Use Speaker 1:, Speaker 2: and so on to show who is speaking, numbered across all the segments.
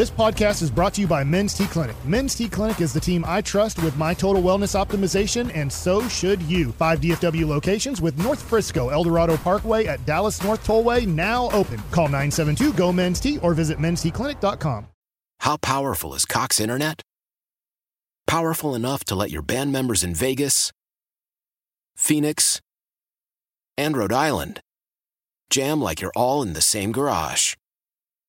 Speaker 1: This podcast is brought to you by Men's T Clinic. Men's T Clinic is the team I trust with my total wellness optimization, and so should you. Five DFW locations with North Frisco, Eldorado Parkway at Dallas North Tollway now open. Call 972 GO Men's T or visit mensteclinic.com.
Speaker 2: How powerful is Cox Internet? Powerful enough to let your band members in Vegas, Phoenix, and Rhode Island jam like you're all in the same garage.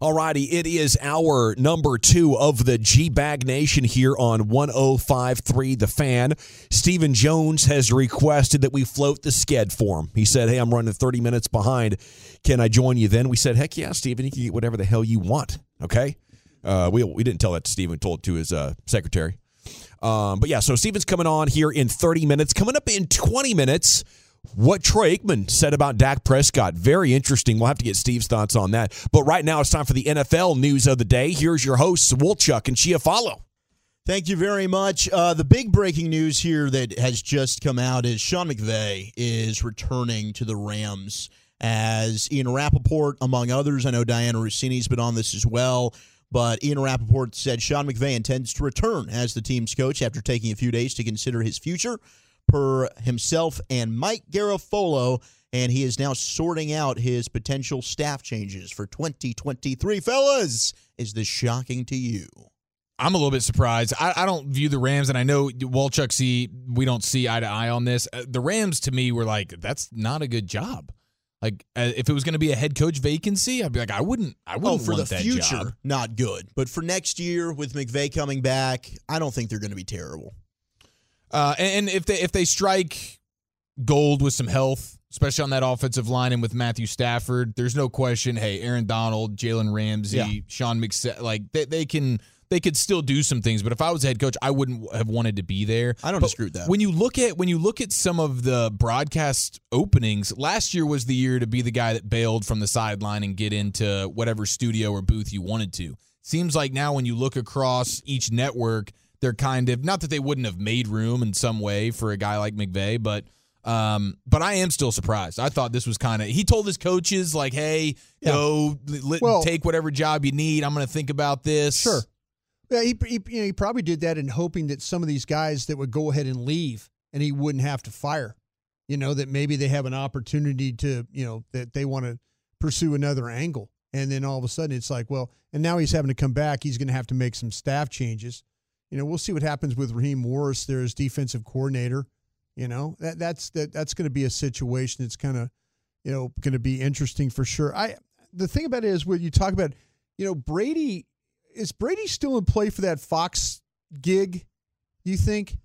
Speaker 3: Alrighty, it is our number two of the G Bag Nation here on 1053 The Fan. Stephen Jones has requested that we float the sked for him. He said, Hey, I'm running 30 minutes behind. Can I join you then? We said, Heck yeah, Stephen, you can get whatever the hell you want. Okay. Uh, we, we didn't tell that to Stephen, told it to his uh, secretary. Um, but yeah, so Stephen's coming on here in 30 minutes. Coming up in 20 minutes, what Troy Aikman said about Dak Prescott. Very interesting. We'll have to get Steve's thoughts on that. But right now, it's time for the NFL news of the day. Here's your hosts, Wolchuk and Chiafalo.
Speaker 4: Thank you very much. Uh, the big breaking news here that has just come out is Sean McVay is returning to the Rams as Ian Rapoport, among others. I know Dianna Russini's been on this as well. But Ian Rapoport said Sean McVay intends to return as the team's coach after taking a few days to consider his future per himself and Mike Garafolo. And he is now sorting out his potential staff changes for 2023. Fellas, is this shocking to you?
Speaker 5: I'm a little bit surprised. I, I don't view the Rams, and I know Walchuk see we don't see eye to eye on this. Uh, the Rams to me were like, that's not a good job. Like uh, if it was going to be a head coach vacancy, I'd be like, I wouldn't. I wouldn't
Speaker 4: oh, for the
Speaker 5: that
Speaker 4: future,
Speaker 5: job.
Speaker 4: not good. But for next year, with McVay coming back, I don't think they're going to be terrible.
Speaker 5: Uh, and, and if they if they strike gold with some health, especially on that offensive line and with Matthew Stafford, there's no question. Hey, Aaron Donald, Jalen Ramsey,
Speaker 4: Yeah.
Speaker 5: Sean McVay, like they, they can they could still do some things. But if I was a head coach, I wouldn't have wanted to be there.
Speaker 4: I don't with that.
Speaker 5: When you look at when you look at some of the broadcast openings, last year was the year to be the guy that bailed from the sideline and get into whatever studio or booth you wanted to. Seems like now when you look across each network, they're kind of not that they wouldn't have made room in some way for a guy like McVay, but um, but I am still surprised. I thought this was kind of he told his coaches like, "Hey, go li-
Speaker 6: Well-
Speaker 5: take whatever job you need. I'm going to think about this."
Speaker 6: Sure. Yeah, he, he, you know, he probably did that in hoping that some of these guys that would go ahead and leave and he wouldn't have to fire. You know, that maybe they have an opportunity to, you know, that they want to pursue another angle. And then all of a sudden it's like, well, and now he's having to come back. He's going to have to make some staff changes. You know, we'll see what happens with Raheem Morris, there's defensive coordinator. You know, that that's that that's going to be a situation that's kind of, you know, going to be interesting for sure. I the thing about it is when you talk about, you know, Brady is Brady still in play for that Fox gig? You think?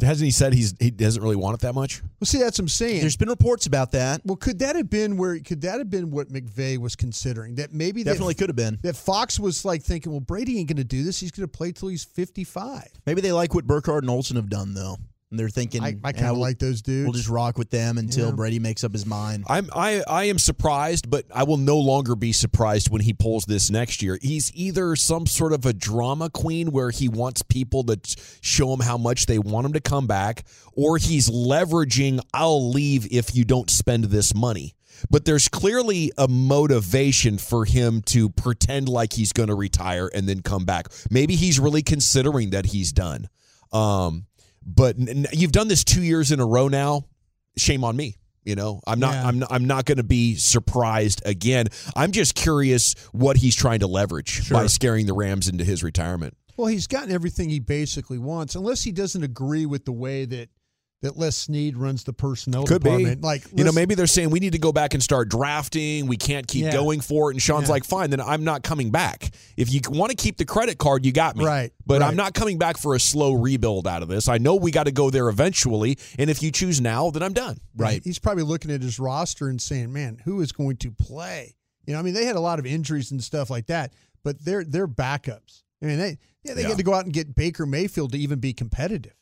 Speaker 3: Hasn't he said he's he doesn't really want it that much?
Speaker 6: Well, see, that's what I'm saying.
Speaker 4: There's been reports about that.
Speaker 6: well, could that have been where? Could that have been what McVay was considering? That maybe that-
Speaker 4: Definitely could have been.
Speaker 6: That Fox was like thinking, well, Brady ain't going to do this. He's going to play till he's 55.
Speaker 4: Maybe they like what Burkhardt and Olson have done, though. And they're thinking,
Speaker 6: I, I kind of like those dudes.
Speaker 4: We'll just rock with them until
Speaker 6: Yeah.
Speaker 4: Brady makes up his mind.
Speaker 3: I'm I I am surprised, but I will no longer be surprised when he pulls this next year. He's either some sort of a drama queen where he wants people to show him how much they want him to come back, or he's leveraging I'll leave if you don't spend this money. But there's clearly a motivation for him to pretend like he's going to retire and then come back. Maybe he's really considering that he's done. Um, but you've done this two years in a row now. Shame on me. You know, I'm not.
Speaker 6: Yeah.
Speaker 3: I'm not. I'm not going to be surprised again. I'm just curious what he's trying to leverage by scaring the Rams into his retirement.
Speaker 6: Well, he's gotten everything he basically wants, unless he doesn't agree with the way that that Les Snead runs the personnel
Speaker 3: Could be.
Speaker 6: Like,
Speaker 3: You know, maybe they're saying we need to go back and start drafting. We can't keep
Speaker 6: Yeah.
Speaker 3: going for it. And Sean's
Speaker 6: Yeah.
Speaker 3: like, fine, then I'm not coming back. If you want to keep the credit card, you got me.
Speaker 6: Right,
Speaker 3: But
Speaker 6: right.
Speaker 3: I'm not coming back for a slow rebuild out of this. I know we got to go there eventually. And if you choose now, then I'm done.
Speaker 4: Right.
Speaker 6: He's probably looking at his roster and saying, "Man, who is going to play?" You know, I mean, they had a lot of injuries and stuff like that, but they're they're backups. I mean, they yeah, they
Speaker 3: Yeah.
Speaker 6: get to go out and get Baker Mayfield to even be competitive.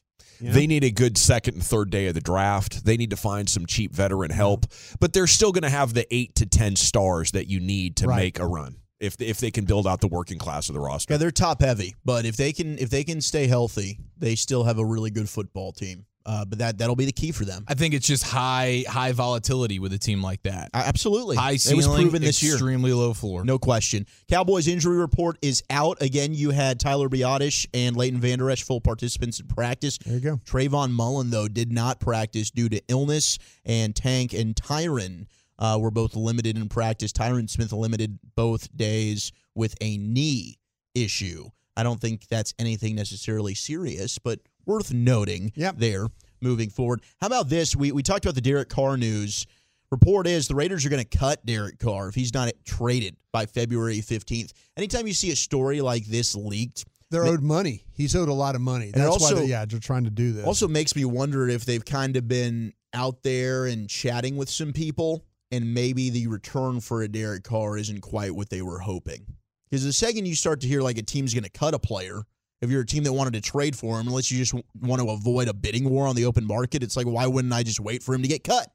Speaker 3: They need a good second and third day of the draft. They need to find some cheap veteran help, but they're still going to have the eight to 10 stars that you need to
Speaker 6: Right.
Speaker 3: make a run. if if they can build out the working class of the roster.
Speaker 4: Yeah, they're top heavy, but if they can if they can stay healthy, they still have a really good football team. Uh, but that that'll be the key for them.
Speaker 5: I think it's just high high volatility with a team like that.
Speaker 4: Uh, absolutely,
Speaker 5: High
Speaker 4: it
Speaker 5: ceiling,
Speaker 4: was proven this year.
Speaker 5: extremely low floor.
Speaker 4: No question. Cowboys injury report is out again. You had Tyler Biadasz and Leighton Vander Esch full participants in practice.
Speaker 6: There you go.
Speaker 4: Trayvon Mullen though did not practice due to illness, and Tank and Tyron uh, were both limited in practice. Tyron Smith limited both days with a knee issue. I don't think that's anything necessarily serious, but worth noting
Speaker 6: Yep.
Speaker 4: there moving forward. How about this? We we talked about the Derek Carr news. Report is the Raiders are going to cut Derek Carr if he's not traded by February 15th. Anytime you see a story like this leaked,
Speaker 6: They're owed money. He's owed a lot of money. That's
Speaker 4: also-
Speaker 6: why, they, yeah, they're trying to do this.
Speaker 4: also makes me wonder if they've kind of been out there and chatting with some people, and maybe the return for a Derek Carr isn't quite what they were hoping. Because the second you start to hear like a team's going to cut a player, if you're a team that wanted to trade for him, unless you just want to avoid a bidding war on the open market, it's like why wouldn't I just wait for him to get cut?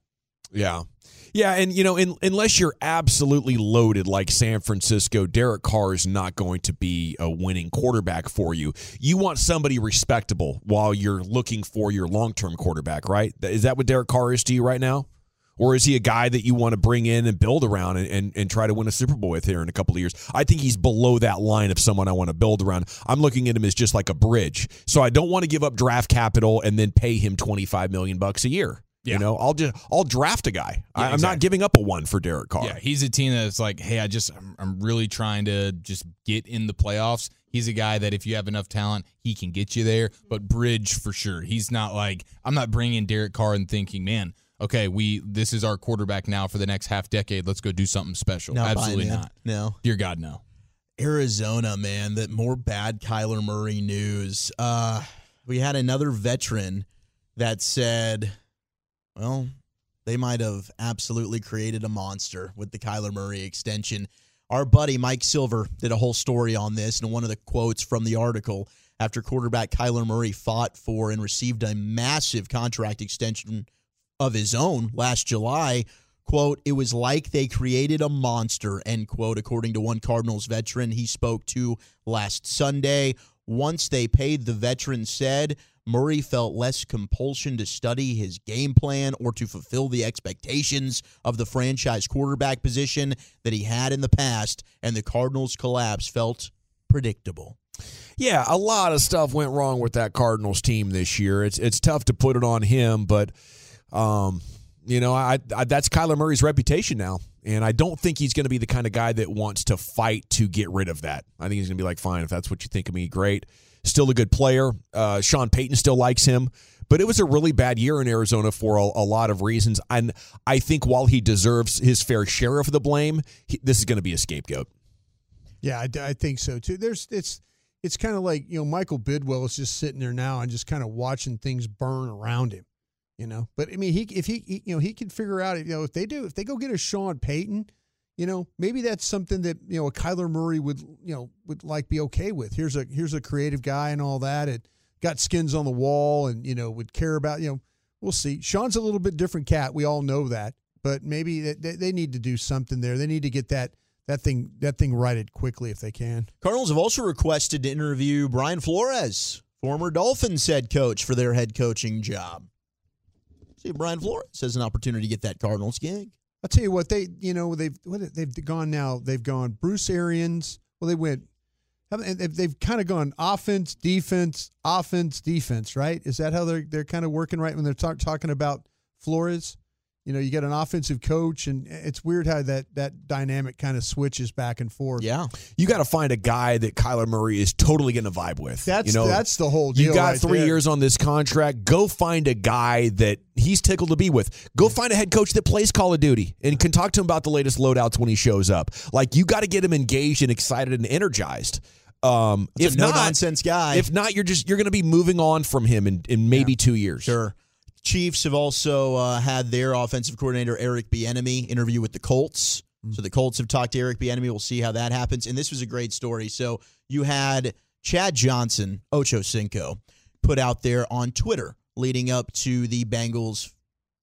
Speaker 3: Yeah. Yeah, and you know, in, unless you're absolutely loaded like San Francisco, Derek Carr is not going to be a winning quarterback for you. You want somebody respectable while you're looking for your long-term quarterback, right? Is that what Derek Carr is to you right now? Or is he a guy that you want to bring in and build around and, and, and try to win a Super Bowl with here in a couple of years? I think he's below that line of someone I want to build around. I'm looking at him as just like a bridge. So I don't want to give up draft capital and then pay him 25 million bucks a year.
Speaker 5: Yeah.
Speaker 3: You know, I'll just I'll draft a guy. I, I'm not giving up a one for Derek Carr.
Speaker 5: Yeah, he's a team that's like, hey, I just I'm, I'm really trying to just get in the playoffs. He's a guy that if you have enough talent, he can get you there. But bridge for sure. He's not like I'm not bringing Derek Carr and thinking, man, okay, we this is our quarterback now for the next half decade. Let's go do something special.
Speaker 4: Not
Speaker 5: Absolutely
Speaker 4: buying
Speaker 5: not.
Speaker 4: No.
Speaker 5: Dear God, no.
Speaker 4: Arizona, man, that more bad Kyler Murray news. Uh, we had another veteran that said, well, they might have absolutely created a monster with the Kyler Murray extension. Our buddy Mike Silver did a whole story on this, and one of the quotes from the article after quarterback Kyler Murray fought for and received a massive contract extension of his own last July. Quote, it was like they created a monster, end quote, according to one Cardinals veteran he spoke to last Sunday. Once they paid, the veteran said Murray felt less compulsion to study his game plan or to fulfill the expectations of the franchise quarterback position that he had in the past, and the Cardinals' collapse felt predictable.
Speaker 3: Yeah, a lot of stuff went wrong with that Cardinals team this year. It's it's tough to put it on him, but um, you know, I, I that's Kyler Murray's reputation now, and I don't think he's going to be the kind of guy that wants to fight to get rid of that. I think he's going to be like, fine, if that's what you think of me, great. Still a good player. Uh, Sean Payton still likes him, but it was a really bad year in Arizona for a, a lot of reasons. And I think while he deserves his fair share of the blame, he, this is going to be a scapegoat.
Speaker 6: Yeah, I, I think so too. There's it's it's kind of like you know Michael Bidwill is just sitting there now and just kind of watching things burn around him, you know. But I mean, he if he, he you know he can figure out you know if they do if they go get a Sean Payton, you know maybe that's something that you know a Kyler Murray would you know would like be okay with. Here's a here's a creative guy and all that. It got skins on the wall and you know would care about you know we'll see. Sean's a little bit different cat. We all know that, but maybe they, they need to do something there. They need to get that that thing that thing righted quickly if they can.
Speaker 4: Cardinals have also requested to interview Brian Flores, former Dolphins head coach, for their head coaching job. See Brian Flores has an opportunity to get that Cardinals gig.
Speaker 6: I'll tell you what they you know they've what they've gone now they've gone Bruce Arians. Well they went they've kind of gone offense defense offense defense right? Is that how they're they're kind of working right when they're talk, talking about Flores you know you get an offensive coach and it's weird how that that dynamic kind of switches back and forth
Speaker 4: Yeah.
Speaker 3: You got to find a guy that Kyler Murray is totally going to vibe with.
Speaker 6: that's
Speaker 3: you know,
Speaker 6: that's the whole deal
Speaker 3: You got
Speaker 6: right
Speaker 3: three
Speaker 6: there.
Speaker 3: years on this contract. Go find a guy that he's tickled to be with. Go find a head coach that plays Call of Duty and can talk to him about the latest loadouts when he shows up. Like you got to get him engaged and excited and energized. Um, if
Speaker 4: no
Speaker 3: not,
Speaker 4: nonsense guy.
Speaker 3: if not, you're just you're going to be moving on from him in, in maybe two years.
Speaker 4: Sure. Chiefs have also uh, had their offensive coordinator Eric Bieniemy interview with the Colts. So the Colts have talked to Eric Bieniemy. We'll see how that happens. And this was a great story. So you had Chad Johnson, Ocho Cinco, put out there on Twitter leading up to the Bengals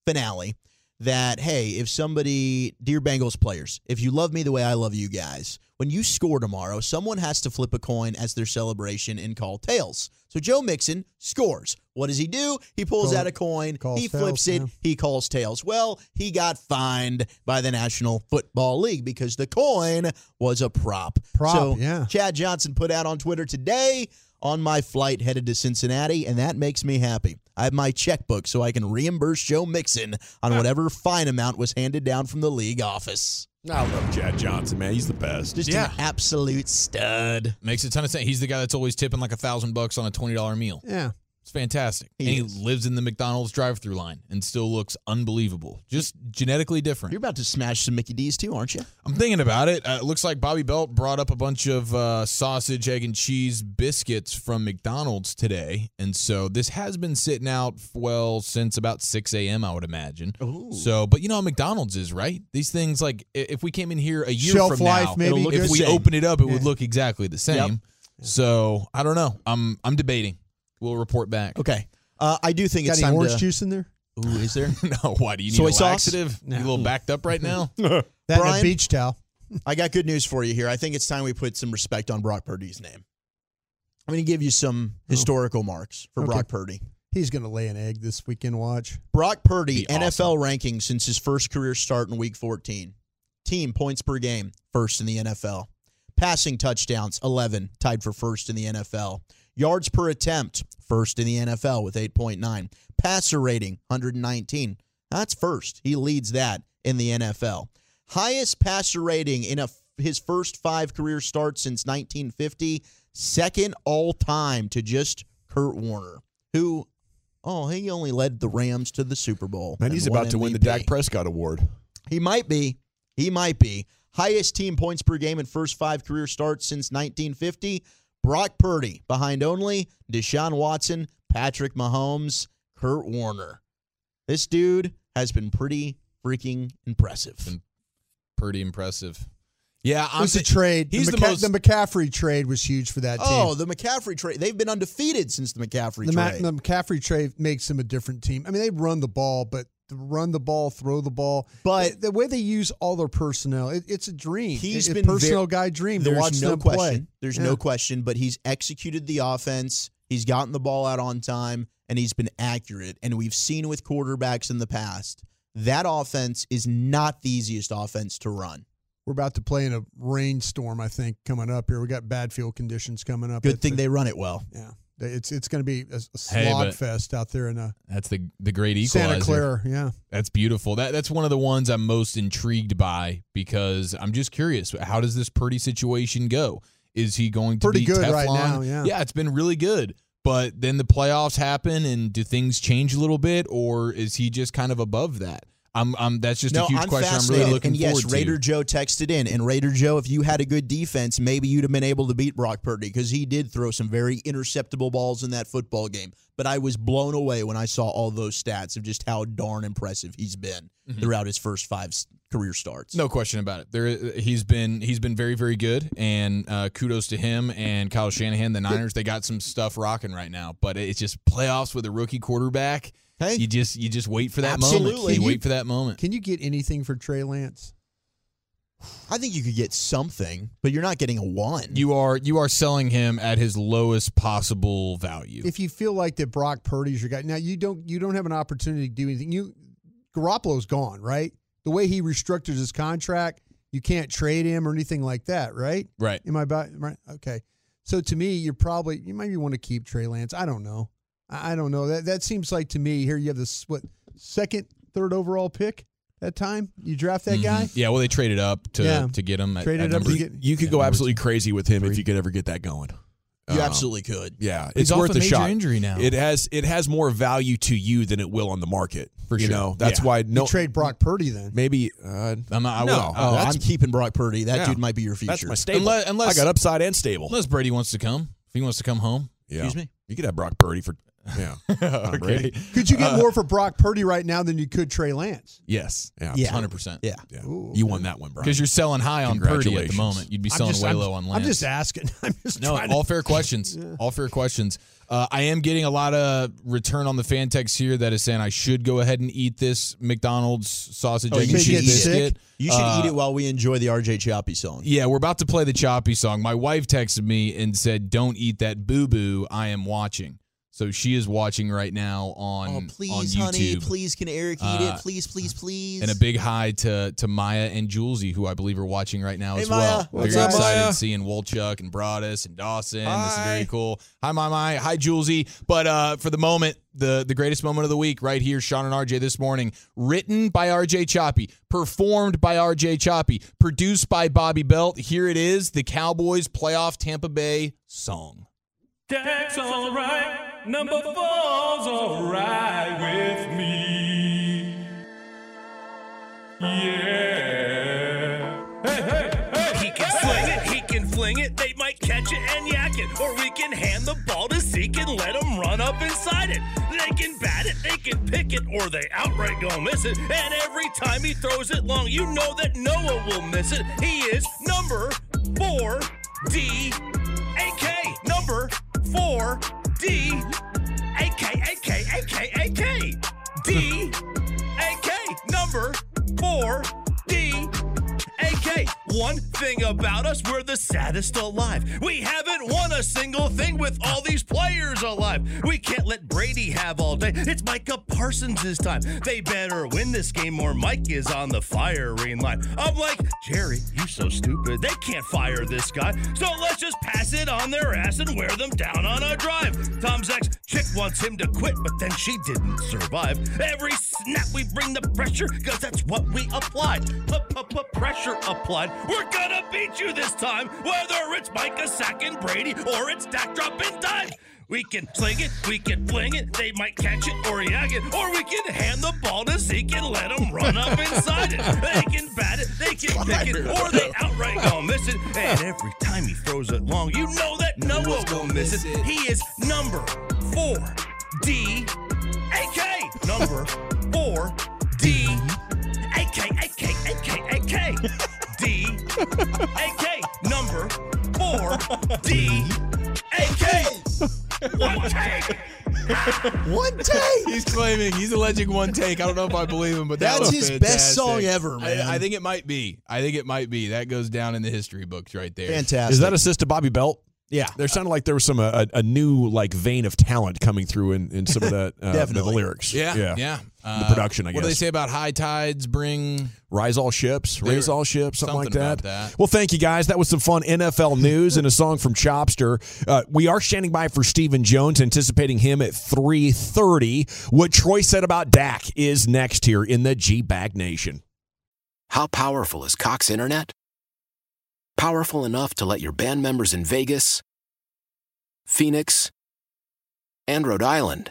Speaker 4: finale that hey, if somebody, dear Bengals players, if you love me the way I love you guys, when you score tomorrow, someone has to flip a coin as their celebration and call tails. So Joe Mixon scores. What does he do? He pulls
Speaker 6: Call-
Speaker 4: out a coin,
Speaker 6: calls
Speaker 4: he flips
Speaker 6: tails,
Speaker 4: it,
Speaker 6: yeah.
Speaker 4: he calls tails. Well, he got fined by the National Football League because the coin was a prop.
Speaker 6: Prop,
Speaker 4: so
Speaker 6: yeah.
Speaker 4: Chad Johnson put out on Twitter today on my flight headed to Cincinnati, and that makes me happy. I have my checkbook so I can reimburse Joe Mixon on ah. whatever fine amount was handed down from the league office.
Speaker 3: I love Chad Johnson, man. He's the best.
Speaker 4: Just
Speaker 5: Yeah.
Speaker 4: an absolute stud.
Speaker 5: Makes a ton of sense. He's the guy that's always tipping like a thousand bucks on a twenty dollar meal.
Speaker 6: Yeah.
Speaker 5: It's fantastic.
Speaker 4: He
Speaker 5: and
Speaker 4: is.
Speaker 5: he lives in the McDonald's drive-through line and still looks unbelievable. Just genetically different.
Speaker 4: You're about to smash some Mickey D's too, aren't you?
Speaker 5: I'm thinking about it. Uh, it looks like Bobby Belt brought up a bunch of uh, sausage, egg, and cheese biscuits from McDonald's today, and so this has been sitting out well since about 6 a.m. I would imagine.
Speaker 4: Ooh.
Speaker 5: So, but you know how McDonald's is, right? These things like if we came in here a year
Speaker 6: Shelf
Speaker 5: from
Speaker 6: life,
Speaker 5: now,
Speaker 6: maybe.
Speaker 5: If we
Speaker 4: same.
Speaker 5: open it up, it would look exactly the same. So I don't know. I'm I'm debating. We'll report back.
Speaker 4: Okay. Uh, I do think
Speaker 6: Got
Speaker 4: it's
Speaker 6: any
Speaker 4: time
Speaker 6: orange
Speaker 4: to.
Speaker 6: juice in there?
Speaker 4: Ooh, is there?
Speaker 5: no, why do you need
Speaker 4: Soy
Speaker 5: a
Speaker 4: sauce?
Speaker 5: laxative?
Speaker 6: No.
Speaker 5: You a little backed up right now?
Speaker 6: That and a beach towel.
Speaker 4: I got good news for you here. I think it's time we put some respect on Brock Purdy's name. I'm going to give you some historical marks for
Speaker 6: Okay.
Speaker 4: Brock Purdy.
Speaker 6: He's going to lay an egg this weekend. Watch.
Speaker 4: Brock Purdy,
Speaker 5: Be
Speaker 4: NFL ranking since his first career start in week 14. Team points per game, first in the NFL. Passing touchdowns, 11, tied for first in the NFL. Yards per attempt, first in the NFL with 8.9. Passer rating, 119. That's first. He leads that in the NFL. Highest passer rating in a, his first five career starts since 1950. Second all time to just Kurt Warner, who, oh, he only led the Rams to the Super Bowl.
Speaker 3: Man,
Speaker 4: and
Speaker 3: he's about to win the
Speaker 4: MVP.
Speaker 3: Dak Prescott Award.
Speaker 4: He might be. He might be. Highest team points per game in first five career starts since 1950. Brock Purdy behind only Deshaun Watson, Patrick Mahomes, Kurt Warner. This dude has been pretty freaking impressive.
Speaker 5: Been Pretty impressive. Yeah, I'm thi-
Speaker 6: trade.
Speaker 5: He's
Speaker 6: the,
Speaker 5: the most
Speaker 6: the McCaffrey trade was huge for that team.
Speaker 4: Oh, the McCaffrey trade. They've been undefeated since the McCaffrey
Speaker 6: the, Ma-
Speaker 4: trade.
Speaker 6: the McCaffrey trade makes them a different team. I mean, they run the ball, but run the ball, throw the ball,
Speaker 4: But-
Speaker 6: the, the way they use all their personnel, it, it's a dream.
Speaker 4: He's
Speaker 6: It- a
Speaker 4: been
Speaker 6: personal
Speaker 4: ver-
Speaker 6: guy dream to
Speaker 4: There's
Speaker 6: watch
Speaker 4: no
Speaker 6: them
Speaker 4: question.
Speaker 6: play.
Speaker 4: There's
Speaker 6: Yeah.
Speaker 4: no question. But he's executed the offense. He's gotten the ball out on time, and he's been accurate. And we've seen with quarterbacks in the past that offense is not the easiest offense to run.
Speaker 6: We're about to play in a rainstorm, I think, coming up here. We got bad field conditions coming up.
Speaker 4: Good thing
Speaker 6: a-
Speaker 4: they run it well.
Speaker 6: yeah, it's it's going to be a, a
Speaker 5: Hey,
Speaker 6: slog fest out there in uh,
Speaker 5: that's the the great equalizer.
Speaker 6: Santa Clara. Yeah,
Speaker 5: That's beautiful. That that's one of the ones I'm most intrigued by because I'm just curious. How does this Purdy situation go? Is he going to
Speaker 6: Pretty
Speaker 5: be
Speaker 6: good
Speaker 5: Teflon?
Speaker 6: right now, yeah.
Speaker 5: yeah, it's been really good. But then the playoffs happen, and do things change a little bit, or is he just kind of above that? I'm, I'm. That's just
Speaker 4: no,
Speaker 5: a huge
Speaker 4: I'm
Speaker 5: question. I'm really looking
Speaker 4: and yes,
Speaker 5: forward
Speaker 4: Raider
Speaker 5: to.
Speaker 4: Joe texted in, and Raider Joe, if you had a good defense, maybe you'd have been able to beat Brock Purdy because he did throw some very interceptable balls in that football game. But I was blown away when I saw all those stats of just how darn impressive he's been throughout his first five career starts.
Speaker 5: Mm-hmm. No question about it. There, he's been he's been very very good, and uh, kudos to him and Kyle Shanahan. The Niners they got some stuff rocking right now, but it's just playoffs with a rookie quarterback.
Speaker 4: Hey.
Speaker 5: you just you just wait for that moment.
Speaker 4: Absolutely.
Speaker 5: You
Speaker 4: You-
Speaker 5: wait for that moment.
Speaker 6: can you get anything for Trey Lance?
Speaker 4: I think you could get something, but you're not getting a one.
Speaker 5: You are you are selling him at his lowest possible value.
Speaker 6: If you feel like that Brock Purdy's your guy, now you don't you don't have an opportunity to do anything. You Garoppolo's gone, right? The way he restructured his contract, you can't trade him or anything like that, right?
Speaker 5: right.
Speaker 6: Am I about right? Okay. So to me, you're probably you maybe want to keep Trey Lance. I don't know. I I don't know. That that seems like to me here you have this what second, third overall pick that time you draft that guy.
Speaker 5: Mhm. Yeah, well they traded up to
Speaker 6: Yeah.
Speaker 5: to get him at,
Speaker 6: Traded
Speaker 5: at
Speaker 6: up to get-
Speaker 3: You could
Speaker 5: Yeah,
Speaker 3: go
Speaker 5: number
Speaker 3: absolutely crazy with him if you could ever get that going.
Speaker 4: you
Speaker 3: Uh,
Speaker 4: absolutely could.
Speaker 3: Yeah,
Speaker 5: He's
Speaker 3: it's
Speaker 5: off
Speaker 3: worth
Speaker 5: a
Speaker 3: a
Speaker 5: major
Speaker 3: shot.
Speaker 5: injury now.
Speaker 3: It has it has more value to you than it will on the market.
Speaker 5: For
Speaker 3: you
Speaker 5: sure.
Speaker 3: know that's
Speaker 5: Yeah.
Speaker 3: why
Speaker 6: You
Speaker 3: no
Speaker 6: trade Brock Purdy then.
Speaker 3: maybe uh,
Speaker 5: I'm not, I
Speaker 3: No.
Speaker 5: would,
Speaker 4: Oh,
Speaker 3: that's-
Speaker 4: I'm keeping Brock Purdy. That
Speaker 3: Yeah.
Speaker 4: dude might be your future.
Speaker 3: that's my stable.
Speaker 5: Unless- unless-
Speaker 3: I got upside and stable.
Speaker 5: unless Brady wants to come. If he wants to come home,
Speaker 3: Yeah.
Speaker 4: Excuse me?
Speaker 3: You could have Brock Purdy for Yeah.
Speaker 5: okay.
Speaker 6: Could you get
Speaker 5: Uh,
Speaker 6: more for Brock Purdy right now than you could Trey Lance?
Speaker 5: Yes.
Speaker 3: Yeah.
Speaker 4: Yeah.
Speaker 5: Hundred percent.
Speaker 4: Yeah.
Speaker 3: Yeah.
Speaker 6: Ooh,
Speaker 3: You won that one, Brian.
Speaker 5: Because you're selling high on Purdy at the moment. You'd be selling
Speaker 6: just-
Speaker 5: way
Speaker 6: I'm-
Speaker 5: low on Lance.
Speaker 6: I'm just asking. I'm just
Speaker 5: No, all
Speaker 6: to.
Speaker 5: fair questions. All fair questions. Uh, I am getting a lot of return on the fan text here that is saying I should go ahead and eat this McDonald's sausage
Speaker 4: Oh,
Speaker 5: egg
Speaker 4: you
Speaker 5: and
Speaker 6: should
Speaker 5: cheese
Speaker 6: get sick?
Speaker 5: biscuit.
Speaker 4: You should
Speaker 5: Uh,
Speaker 4: eat it while we enjoy the RJ Choppy song.
Speaker 5: Yeah, we're about to play the Choppy song. My wife texted me and said, "Don't eat that boo boo." I am watching, so she is watching right now on
Speaker 4: Oh,
Speaker 5: on
Speaker 4: please,
Speaker 5: YouTube.
Speaker 4: honey. Please, can Eric eat
Speaker 5: Uh,
Speaker 4: it? Please, please, please.
Speaker 5: And a big hi to to Maya and Julesy, who I believe are watching right now
Speaker 4: Hey,
Speaker 5: as
Speaker 4: Maya.
Speaker 5: well.
Speaker 6: What's
Speaker 5: very
Speaker 6: up,
Speaker 5: excited
Speaker 3: Maya?
Speaker 5: seeing Wolchuk and Broadus and Dawson. This is very cool. Hi, my my. Hi, Julesy. But uh, for the moment, the the greatest moment of the week, right here, Sean and RJ this morning. Written by RJ Choppy, performed by RJ Choppy, produced by Bobby Belt. Here it is, the Cowboys playoff Tampa Bay song.
Speaker 7: That's alright. Number four's alright with me. Yeah. Hey, hey, hey.
Speaker 8: He can sling it, he can fling it, they might catch it and yak it. Or we can hand the ball to Zeke and let him run up inside it. They can bat it, they can pick it, or they outright gonna miss it. And every time he throws it long, you know that Noah will miss it. He is number four, D. Four, D, AK, AK, AK, AK. D, AK. Number four, D, AK. One thing about us, we're the saddest alive. We haven't won a single thing with all these players alive. We can't let Brady have all day. It's Micah Parsons' time. They better win this game or Mike is on the firing line. I'm like, Jerry, you're so stupid. They can't fire this guy. So let's just pass it on their ass and wear them down on a drive. Tom's ex chick wants him to quit, but then she didn't survive. Every snap we bring the pressure, cause that's what we applied. P-p-p- Pressure applied. We're gonna beat you this time, whether it's Micah Sack, and Brady or it's Dak dropping dive. We can sling it, we can fling it, they might catch it or yak it, or we can hand the ball to Zeke and let him run up inside it. They can bat it, they can pick it, or they outright gonna miss it. And every time he throws it long, you know that Noah will miss it. He is number four, D, AK. Number four, D, AK, AK, AK, AK. D, AK. Number four, D, AK. One take.
Speaker 4: One take.
Speaker 5: He's claiming he's alleging one take. I don't know if I believe him, but that
Speaker 4: That's
Speaker 5: was
Speaker 4: his best song ever, man.
Speaker 5: I, I think it might be. I think it might be. That goes down in the history books right there.
Speaker 4: Fantastic.
Speaker 3: Is that assist to Bobby Belt?
Speaker 4: yeah?
Speaker 3: There sounded like there was some uh, a, a new like vein of talent coming through in, in some of that uh, the,
Speaker 4: Definitely.
Speaker 3: lyrics.
Speaker 5: Yeah,
Speaker 3: yeah,
Speaker 5: yeah. Uh,
Speaker 3: The production, I
Speaker 5: What do they say about high tides bring?
Speaker 3: Rise all ships, raise all ships, something, like that.
Speaker 5: about that.
Speaker 3: Well, thank you guys. That was some fun NFL news and a song from Chopster. Uh, we are standing by for Stephen Jones, anticipating him at three thirty. What Troy said about Dak is next here in the G Bag Nation.
Speaker 2: How powerful is Cox Internet? Powerful enough to let your band members in Vegas, Phoenix, and Rhode Island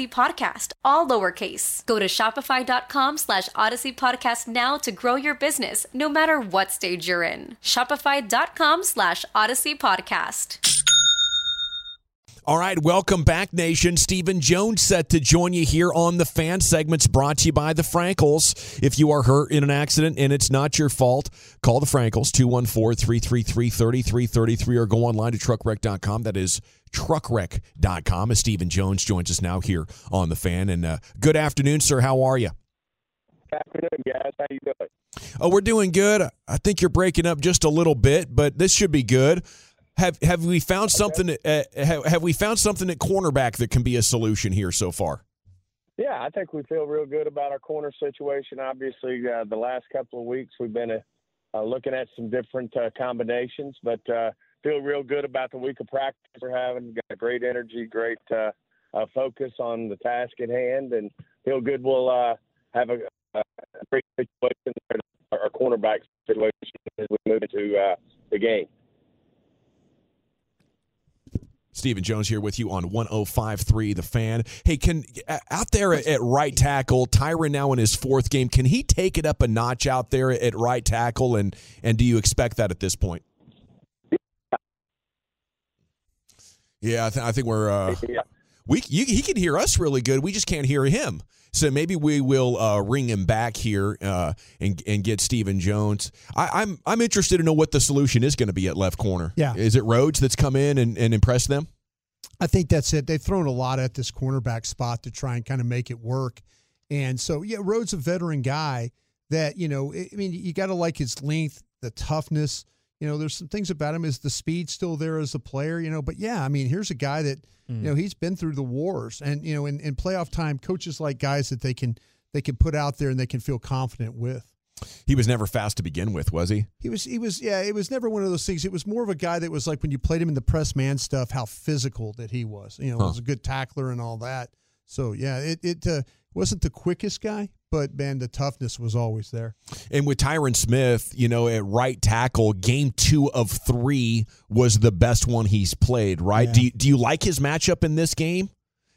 Speaker 9: podcast, all lowercase. Go to shopify.com slash odyssey podcast now to grow your business, no matter what stage you're in. Shopify.com slash odyssey podcast.
Speaker 3: All right, welcome back, Nation. Stephen Jones set to join you here on the fan segments brought to you by the Frenkels. If you are hurt in an accident and it's not your fault, call the Frenkels 214 333 3333 or go online to truckwreck.com. That is truckwreck.com. As Stephen Jones joins us now here on the fan. And uh, good afternoon, sir. How are you?
Speaker 10: afternoon, guys. How you doing?
Speaker 3: Oh, we're doing good. I think you're breaking up just a little bit, but this should be good. Have have we found something? Uh, have, have we found something at cornerback that can be a solution here so far?
Speaker 10: Yeah, I think we feel real good about our corner situation. Obviously, uh, the last couple of weeks we've been uh, uh, looking at some different uh, combinations, but uh, feel real good about the week of practice we're having. Got great energy, great uh, uh, focus on the task at hand, and feel good we'll uh, have a, a great situation our cornerback situation as we move into uh, the game.
Speaker 3: Stephen Jones here with you on 105.3 The Fan. Hey, can out there at right tackle, Tyron now in his fourth game, can he take it up a notch out there at right tackle? And and do you expect that at this point? Yeah, I, th- I think we're uh,
Speaker 10: Yeah.
Speaker 3: we you, he can hear us really good. We just can't hear him. So maybe we will uh, ring him back here uh, and and get Stephen Jones. I, I'm I'm interested to know what the solution is going to be at left corner.
Speaker 6: Yeah.
Speaker 3: is it Rhodes that's come in and, and impressed them?
Speaker 6: I think that's it. They've thrown a lot at this cornerback spot to try and kind of make it work. And so, yeah, Rhodes a veteran guy that, you know, I I mean, you got to like his length, the toughness. You know, there's some things about him. Is the speed still there as a player? You know, but yeah, I mean, here's a guy that, you know, he's been through the wars, and you know, in, in playoff time, coaches like guys that they can they can put out there and they can feel confident with.
Speaker 3: He was never fast to begin with, was he?
Speaker 6: He was, he was, yeah. It was never one of those things. It was more of a guy that was like when you played him in the press man stuff, how physical that he was. You know,
Speaker 3: Huh.
Speaker 6: was a good tackler and all that. So yeah, it it uh, wasn't the quickest guy, but man, the toughness was always there.
Speaker 3: And with Tyron Smith, you know, at right tackle, game two of three was the best one he's played. Right?
Speaker 6: Yeah.
Speaker 3: Do you, do you like his matchup in this game?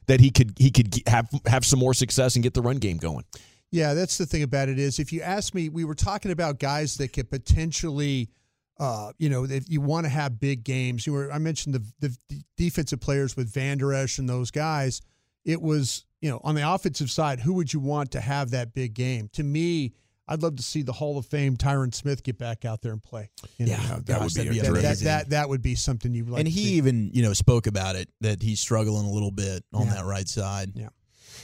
Speaker 3: That he could he could have have some more success and get the run game going.
Speaker 6: Yeah, that's the thing about it is if you ask me, we were talking about guys that could potentially, uh, you know, if you want to have big games. You were I mentioned the the defensive players with Van Der Esch and those guys. It was you know on the offensive side, who would you want to have that big game? To me, I'd love to see the Hall of Fame Tyron Smith get back out there and play. You know,
Speaker 4: Yeah,
Speaker 3: that would
Speaker 4: gosh,
Speaker 3: be
Speaker 4: that'd
Speaker 3: a
Speaker 6: that, that,
Speaker 4: amazing.
Speaker 6: that that would be something you like.
Speaker 4: and
Speaker 6: to
Speaker 4: he
Speaker 6: see.
Speaker 4: even, you know, spoke about it that he's struggling a little bit on
Speaker 6: Yeah.
Speaker 4: that right side.
Speaker 6: Yeah.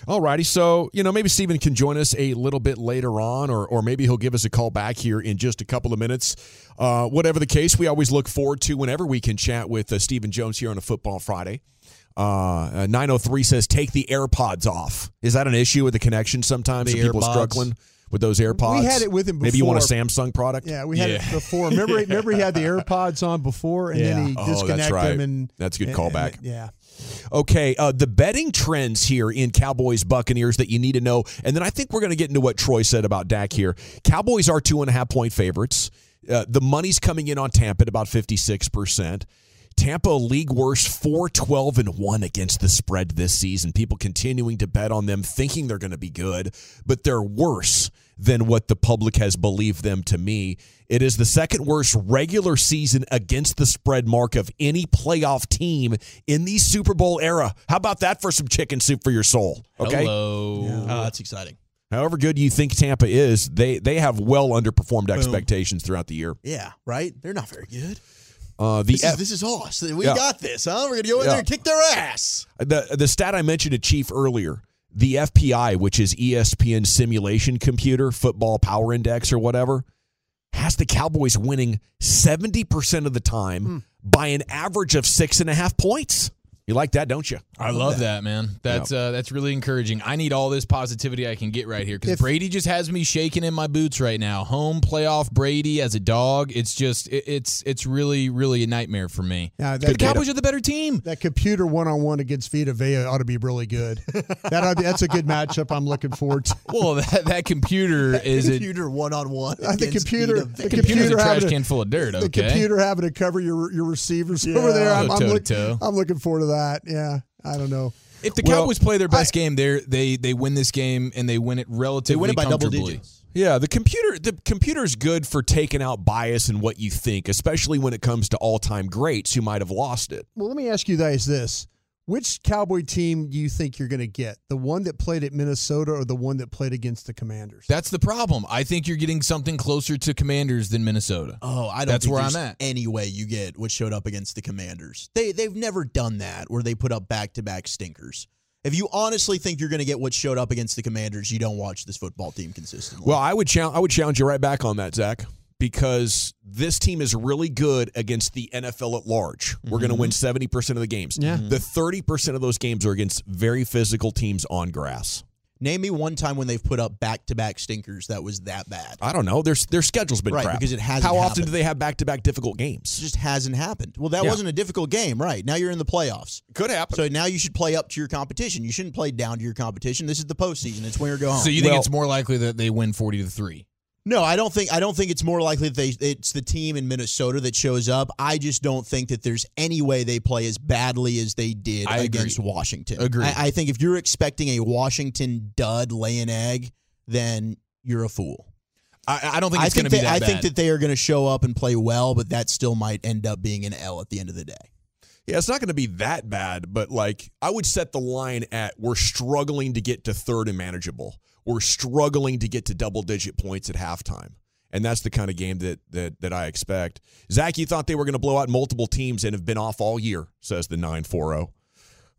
Speaker 3: Alrighty, so you know maybe Steven can join us a little bit later on, or or maybe he'll give us a call back here in just a couple of minutes. Uh, whatever the case, we always look forward to whenever we can chat with uh, Stephen Jones here on a Football Friday. Uh, nine hundred three says take the AirPods off. Is that an issue with the connection? Sometimes
Speaker 4: The
Speaker 3: Some people
Speaker 4: AirPods?
Speaker 3: struggling with those AirPods.
Speaker 6: We had it with him
Speaker 3: Maybe you want a. Samsung product.
Speaker 6: Yeah, we had it before. Remember, remember he had the AirPods on before, and then he
Speaker 3: Oh, that's right.
Speaker 6: them. And
Speaker 3: That's a good
Speaker 6: and-
Speaker 3: callback.
Speaker 6: and- yeah,
Speaker 3: Okay, uh, the betting trends here in Cowboys Buccaneers that you need to know, and then I think we're going to get into what Troy said about Dak here. Cowboys are two and a half point favorites. Uh, the money's coming in on Tampa at about fifty six percent. Tampa league worst 4 12 and 1 against the spread this season. People continuing to bet on them thinking they're going to be good, but they're worse than what the public has believed them to me. It is the second worst regular season against the spread mark of any playoff team in the Super Bowl era. How about that for some chicken soup for your soul? Okay.
Speaker 5: Hello.
Speaker 4: Oh, that's exciting.
Speaker 3: However good you think Tampa is, they they have well underperformed expectations throughout the year.
Speaker 4: Yeah, right? They're not very good.
Speaker 3: Uh, the
Speaker 4: This is, this is us. We
Speaker 3: Yeah.
Speaker 4: got this, huh? We're going to go in
Speaker 3: Yeah.
Speaker 4: there and kick their ass.
Speaker 3: The the stat I mentioned to Chief earlier, the FPI, which is ESPN simulation computer, football power index or whatever, has the Cowboys winning 70% of the time
Speaker 6: Hmm.
Speaker 3: by an average of six and a half points. You like that, don't you?
Speaker 5: I love that, man. That's uh, that's really encouraging. I need all this positivity I can get right here because Brady just has me shaking in my boots right now. Home playoff Brady as a dog. It's just it, it's it's really really a nightmare for me.
Speaker 6: Yeah,
Speaker 5: the Cowboys are the better team.
Speaker 6: That computer one on one against Vita Vea ought to be really good. that be, that's a good matchup. I'm looking forward to.
Speaker 5: Well, that that computer is a
Speaker 4: computer one on one.
Speaker 6: The computer, the
Speaker 5: computer's
Speaker 6: computer
Speaker 5: a trash
Speaker 6: having to-
Speaker 5: can full of dirt. Okay?
Speaker 6: The computer having to cover your your receivers over there. I'm, I'm, look- I'm looking forward to that. Yeah, I don't know.
Speaker 5: If the
Speaker 3: Well,
Speaker 5: Cowboys play their best game, they they they win this game and they win it relatively
Speaker 4: They win it by double
Speaker 5: comfortably.
Speaker 4: digits.
Speaker 3: Yeah, the computer the computer's good for taking out bias and what you think, especially when it comes to all-time greats who might have lost it.
Speaker 6: Well, let me ask you guys this: Which Cowboy team do you think you're going to get? The one that played at Minnesota or the one that played against the Commanders?
Speaker 5: That's the problem. I think you're getting something closer to Commanders than Minnesota.
Speaker 4: Oh, I don't.
Speaker 5: That's
Speaker 4: think
Speaker 5: where I'm at.
Speaker 4: Any way you get what showed up against the Commanders, they they've never done that where they put up back to back stinkers. If you honestly think you're going to get what showed up against the Commanders, you don't watch this football team consistently.
Speaker 3: Well, I would challenge I would challenge you right back on that, Zach, because this team is really good against the NFL at large. We're going to mm-hmm. win seventy percent of the games.
Speaker 6: Yeah. Mm-hmm.
Speaker 3: The thirty percent of those games are against very physical teams on grass.
Speaker 4: name me one time when they've put up back to back stinkers that was that bad.
Speaker 3: I don't know. Their their schedule's been
Speaker 4: Right,
Speaker 3: crap
Speaker 4: because it hasn't
Speaker 3: How often do they have back to back difficult
Speaker 4: It
Speaker 3: games?
Speaker 4: just hasn't happened. Well, that
Speaker 3: Yeah.
Speaker 4: wasn't a difficult game, right? Now you're in the playoffs.
Speaker 3: Could happen.
Speaker 4: So now you should play up to your competition. You shouldn't play down to your competition. This is the postseason. It's win or go home.
Speaker 5: So you think
Speaker 3: Well-
Speaker 5: it's more likely that they win forty to three?
Speaker 4: No, I don't think I don't think it's more likely that they it's the team in Minnesota that shows up. I just don't think that there's any way they play as badly as they did
Speaker 5: I agree.
Speaker 4: against Washington.
Speaker 5: Agreed.
Speaker 4: I, I think if you're expecting a Washington dud lay an egg, then you're a fool.
Speaker 5: I, I don't think it's going to be
Speaker 4: that, I think that they are going to show up and play well, but that still might end up being an L at the end of the day.
Speaker 3: Yeah, it's not going to be that bad, but like I would set the line at we're struggling to get to third and manageable. We're struggling to get to double digit points at halftime. And that's the kind of game that that that I expect. Zach, you thought they were going to blow out multiple teams and have been off all year, says the 940.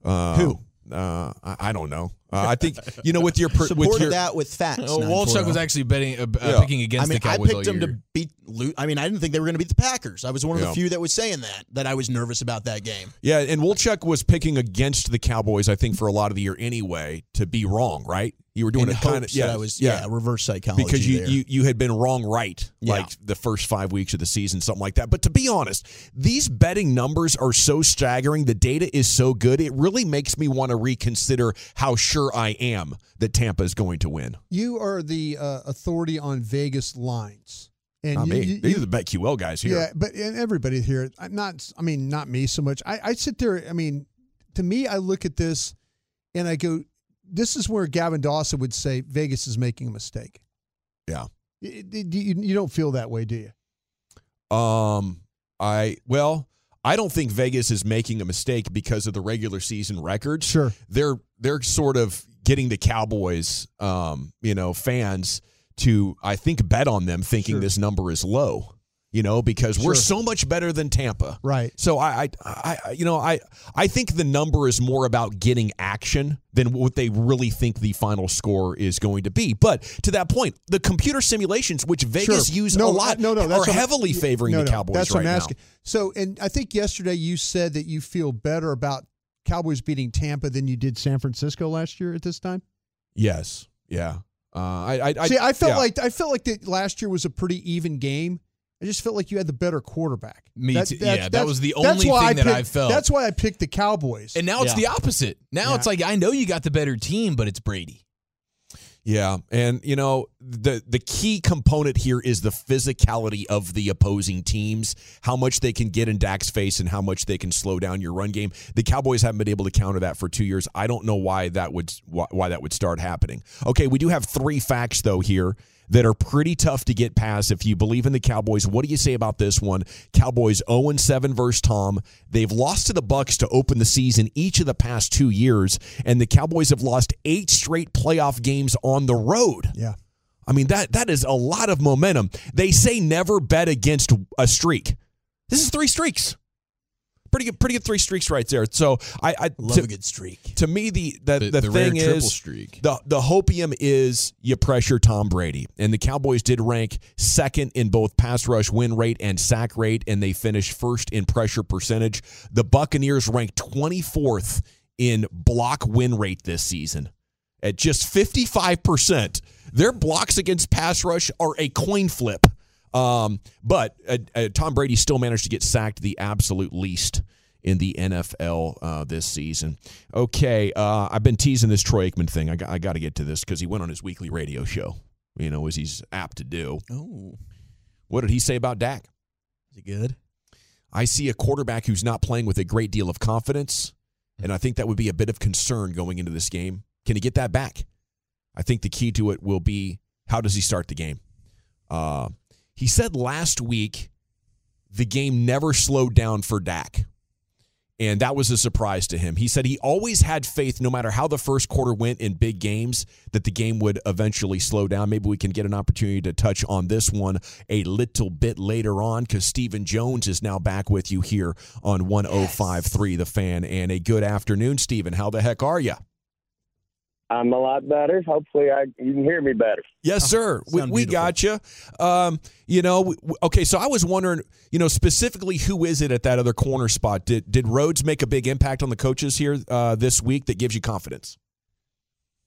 Speaker 3: Uh,
Speaker 4: Who?
Speaker 3: Uh, I, I don't know. Uh, I think you know with your per, with your
Speaker 4: that with facts.
Speaker 5: Oh, Walchuk was actually betting, uh, uh,
Speaker 3: Yeah.
Speaker 5: picking against
Speaker 4: I mean,
Speaker 5: the
Speaker 4: I picked
Speaker 5: all
Speaker 4: them to beat. I mean, I didn't think they were going to beat the Packers. I was one of
Speaker 3: Yeah.
Speaker 4: the few that was saying that. That I was nervous about that game.
Speaker 3: Yeah, and Wolchuk was picking against the Cowboys, I think, for a lot of the year anyway, to be wrong, right? You were doing
Speaker 4: In
Speaker 3: it kind of
Speaker 4: hopes that I was yeah, reverse psychology
Speaker 3: because you,
Speaker 4: there.
Speaker 3: you you had been wrong right
Speaker 4: Yeah.
Speaker 3: like the first five weeks of the season something like that but to be honest these betting numbers are so staggering the data is so good it really makes me want to reconsider how sure i am that tampa is going to win
Speaker 6: You are the uh, authority on Vegas lines, and
Speaker 3: not
Speaker 6: you,
Speaker 3: me
Speaker 6: you-
Speaker 3: these
Speaker 6: you-
Speaker 3: are the betql guys here
Speaker 6: Yeah, but and everybody here, I'm not. I mean, not me so much. I, I sit there. I mean, to me, I look at this, and I go, "This is where Gavin Dawson would say Vegas is making a mistake."
Speaker 3: yeah
Speaker 6: You, don't feel that way, do you?
Speaker 3: um i well i don't think vegas is making a mistake because of the regular season records
Speaker 6: Sure.
Speaker 3: they're they're sort of getting the Cowboys, um, you know, fans to I think bet on them, thinking
Speaker 6: Sure.
Speaker 3: this number is low. You know, because we're so much better than Tampa.
Speaker 6: Right.
Speaker 3: So I, I, I, you know, I, I think the number is more about getting action than what they really think the final score is going to be. But to that point, the computer simulations, which Vegas
Speaker 6: Sure.
Speaker 3: use
Speaker 6: no,
Speaker 3: a lot,
Speaker 6: no, no, that's
Speaker 3: are
Speaker 6: what I'm-
Speaker 3: heavily favoring
Speaker 6: no,
Speaker 3: the Cowboys
Speaker 6: That's
Speaker 3: right
Speaker 6: what I'm
Speaker 3: now.
Speaker 6: asking. So, and I think yesterday you said that you feel better about Cowboys beating Tampa than you did San Francisco last year at this time.
Speaker 3: Yes. Yeah. Uh, I, I,
Speaker 6: See, I felt
Speaker 3: yeah.
Speaker 6: like I felt like that last year was a pretty even game. I just felt like you had the better quarterback.
Speaker 5: Me
Speaker 6: That-
Speaker 5: too.
Speaker 6: that's-
Speaker 5: Yeah, that
Speaker 6: that's-
Speaker 5: was the only
Speaker 6: why
Speaker 5: thing that
Speaker 6: picked-
Speaker 5: I felt.
Speaker 6: That's why I picked the Cowboys.
Speaker 5: And now it's
Speaker 4: Yeah.
Speaker 5: the opposite. Now
Speaker 6: Yeah.
Speaker 5: it's like I know you got the better team, but it's Brady.
Speaker 3: Yeah, and you know the the key component here is the physicality of the opposing teams, how much they can get in Dak's face, and how much they can slow down your run game. The Cowboys haven't been able to counter that for two years. I don't know why that would why, why that would start happening. Okay, we do have three facts though here that are pretty tough to get past if you believe in the Cowboys. What do you say about this one? Cowboys 0 7 versus Tom. They've lost to the Bucks to open the season each of the past two years, and the Cowboys have lost eight straight playoff games on the road.
Speaker 6: yeah.
Speaker 3: I mean that that is a lot of momentum. They say never bet against a streak. This is three streaks. Pretty good, pretty good three streaks right there. So I, I
Speaker 4: Love
Speaker 3: to,
Speaker 4: a good streak.
Speaker 3: to me the the,
Speaker 5: The-
Speaker 3: the,
Speaker 5: the rare
Speaker 3: thing
Speaker 5: triple
Speaker 3: is
Speaker 5: streak.
Speaker 3: the the hopium is you pressure Tom Brady, and the Cowboys did rank second in both pass rush win rate and sack rate, and they finished first in pressure percentage. The Buccaneers ranked twenty fourth in block win rate this season at just fifty five percent. Their blocks against pass rush are a coin flip. Um, but uh, uh, Tom Brady still managed to get sacked the absolute least in the NFL uh, this season. Okay, uh, I've been teasing this Troy Aikman thing. I got, I got to get to this because he went on his weekly radio show. You know, as he's apt to do.
Speaker 4: Oh,
Speaker 3: What did he say about Dak?
Speaker 4: is he good?
Speaker 3: I see a quarterback who's not playing with a great deal of confidence, and I think that would be a bit of concern going into this game. Can he get that back? I think the key to it will be how does he start the game? Uh, he said last week the game never slowed down for Dak. And that was a surprise to him. He said he always had faith, no matter how the first quarter went in big games, that the game would eventually slow down. Maybe we can get an opportunity to touch on this one a little bit later on because Stephen Jones is now back with you here on 1053 The Fan. And a good afternoon, Stephen. How the heck are you?
Speaker 10: I'm a lot better. Hopefully, I you can hear me better.
Speaker 3: Yes, sir. We, we
Speaker 4: beautiful.
Speaker 3: got you. Um, you know, w- w- okay. So I was wondering, you know, specifically who is it at that other corner spot? Did did Rhodes make a big impact on the coaches here uh, this week that gives you confidence?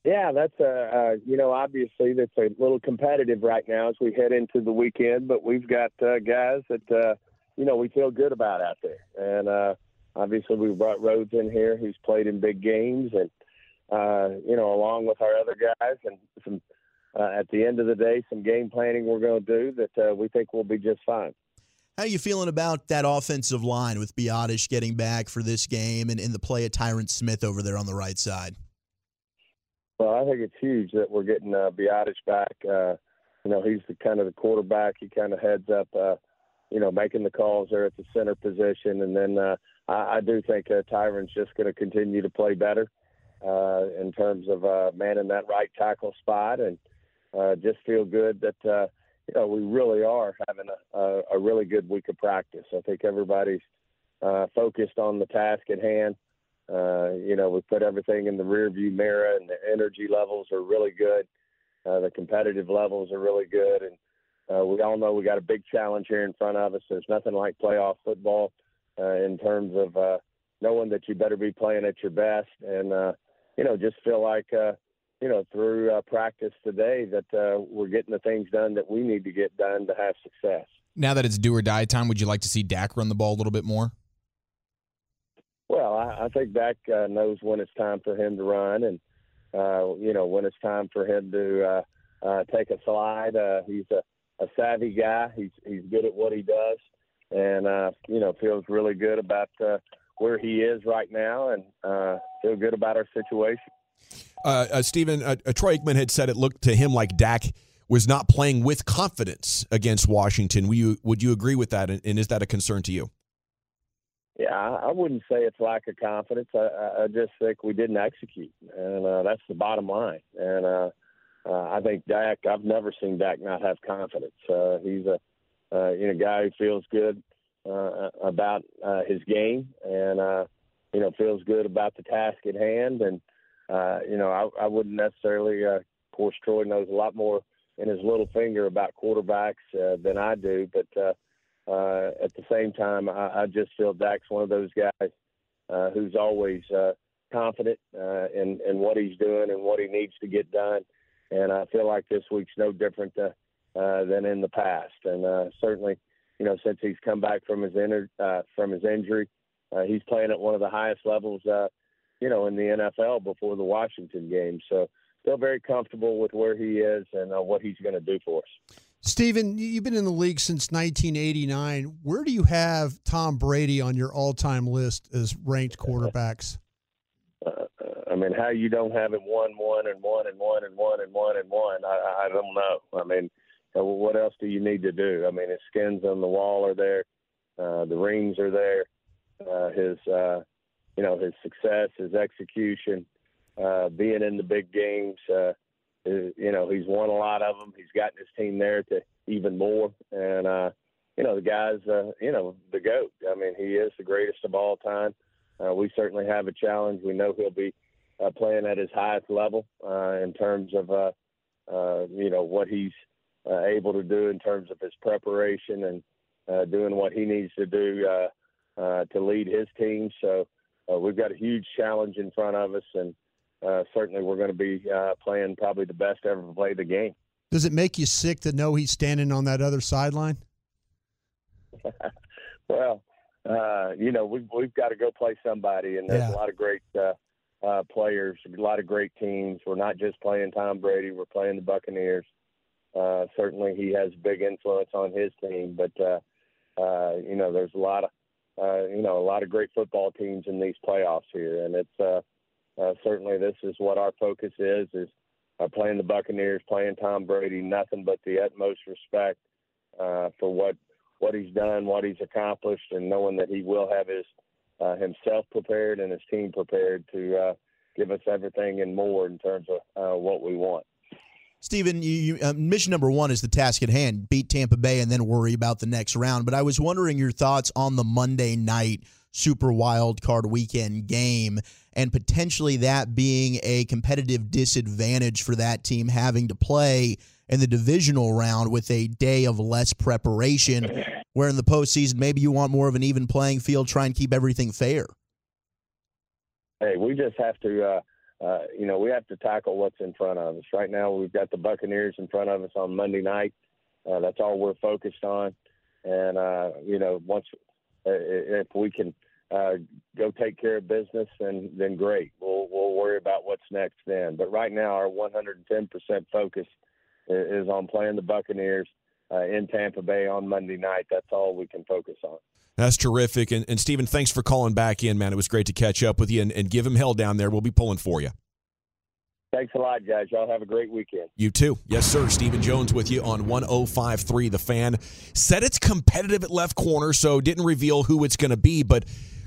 Speaker 10: Yeah, that's a uh, you know obviously that's a little competitive right now as we head into the weekend, but we've got uh, guys that uh, you know we feel good about out there, and uh, obviously we brought Rhodes in here who's played in big games, and uh, you know along with our other guys, and some uh, at the end of the day some game planning we're going to do that uh, we think will be just fine.
Speaker 4: How are you feeling about that offensive line with Biadasz getting back for this game and in the play of Tyron Smith over there on the right side?
Speaker 10: Well, I think it's huge that we're getting uh, Biadasz back. Uh, you know, he's the kind of the quarterback. He kind of heads up, uh, you know, making the calls there at the center position. And then uh, I, I do think uh, Tyron's just going to continue to play better uh, in terms of uh, manning that right tackle spot and uh, just feel good that, uh, you know, we really are having a, a, a really good week of practice. I think everybody's uh, focused on the task at hand. Uh, you know, we put everything in the rearview mirror, and the energy levels are really good. Uh, the competitive levels are really good, and uh, we all know we got a big challenge here in front of us. There's nothing like playoff football uh, in terms of uh, knowing that you better be playing at your best, and uh, you know, just feel like uh, you know through uh, practice today that uh, we're getting the things done that we need to get done to have success.
Speaker 5: Now that it's do or die time, would you like to see Dak run the ball a little bit more?
Speaker 10: Well, I, I think Dak uh, knows when it's time for him to run, and uh, you know when it's time for him to uh, uh, take a slide. Uh, he's a, a savvy guy. He's he's good at what he does, and uh, you know feels really good about uh, where he is right now, and uh, feel good about our situation.
Speaker 3: Uh, uh, Stephen, uh, uh, Troy Aikman had said it looked to him like Dak was not playing with confidence against Washington. Would you, would you agree with that? And, and is that a concern to you?
Speaker 10: Yeah, I I wouldn't say it's lack of confidence. I, I- I just think we didn't execute, and uh, that's the bottom line. And uh, uh, I think Dak. I've never seen Dak not have confidence. Uh, he's a uh, you know guy who feels good uh, about uh, his game, and uh, you know feels good about the task at hand. And uh, you know I, I wouldn't necessarily. Uh, of course, Troy knows a lot more in his little finger about quarterbacks uh, than I do, but. Uh, uh, at the same time, I, I just feel Dak's one of those guys uh, who's always uh, confident uh, in, in what he's doing and what he needs to get done. And I feel like this week's no different uh, uh, than in the past. And uh, certainly, you know, since he's come back from his inter- uh, from his injury, uh, he's playing at one of the highest levels, uh, you know, in the NFL before the Washington game. So feel very comfortable with where he is and uh, what he's going to do for us.
Speaker 6: Stephen, you've been in the league since 1989. Where do you have Tom Brady on your all-time list as ranked quarterbacks?
Speaker 10: uh, I mean, how you don't have him one, one, and one, and one, and one, and one, and one, I, I don't know. I mean, what else do you need to do? I mean, his skins on the wall are there, uh, the rings are there, uh, his, uh, you know, his success, his execution, uh, being in the big games. Uh, is- you know, he's won a lot of them. He's gotten his team there to even more, and uh, you know, the guy's, uh, you know, the GOAT. I mean, he is the greatest of all time. Uh, we certainly have a challenge. We know he'll be uh, playing at his highest level uh, in terms of, uh, uh, you know, what he's uh, able to do in terms of his preparation and uh, doing what he needs to do uh, uh, to lead his team. So uh, we've got a huge challenge in front of us, and uh, certainly we're going to be uh, playing probably the best ever played the game.
Speaker 6: Does it make you sick to know he's standing on that other sideline?
Speaker 10: well, uh, you know, we've we've got to go play somebody, and there's
Speaker 6: Yeah.
Speaker 10: a lot of great uh, uh, players, a lot of great teams. We're not just playing Tom Brady; we're playing the Buccaneers. Uh, certainly, he has big influence on his team, but uh, uh, you know, there's a lot of uh, you know a lot of great football teams in these playoffs here, and it's uh, uh, certainly this is what our focus is: is uh, playing the Buccaneers, playing Tom Brady. Nothing but the utmost respect uh, for what what he's done, what he's accomplished, and knowing that he will have his uh, himself prepared and his team prepared to uh, give us everything and more in terms of uh, what we want.
Speaker 4: Stephen, you, uh, mission number one is the task at hand: beat Tampa Bay and then worry about the next round. But I was wondering your thoughts on the Monday night Super Wild Card Weekend game, and potentially that being a competitive disadvantage for that team having to play in the divisional round with a day of less preparation. Where in the postseason, maybe you want more of an even playing field, try and keep everything fair.
Speaker 10: Hey, we just have to, uh, uh, you know, we have to tackle what's in front of us. Right now, we've got the Buccaneers in front of us on Monday night. Uh, that's all we're focused on. And uh, you know, once uh, if we can uh, go take care of business, then then great. We'll we'll worry about what's next then. But right now, our 110% focus i- is on playing the Buccaneers uh, in Tampa Bay on Monday night. That's all we can focus on.
Speaker 3: That's terrific. And, and Stephen, thanks for calling back in, man. It was great to catch up with you and, and give him hell down there. We'll be pulling for you.
Speaker 10: Thanks a lot, guys. Y'all have a great weekend.
Speaker 3: You too. Yes, sir. Stephen Jones with you on 1053 The Fan. Said it's competitive at left corner, so didn't reveal who it's going to be. But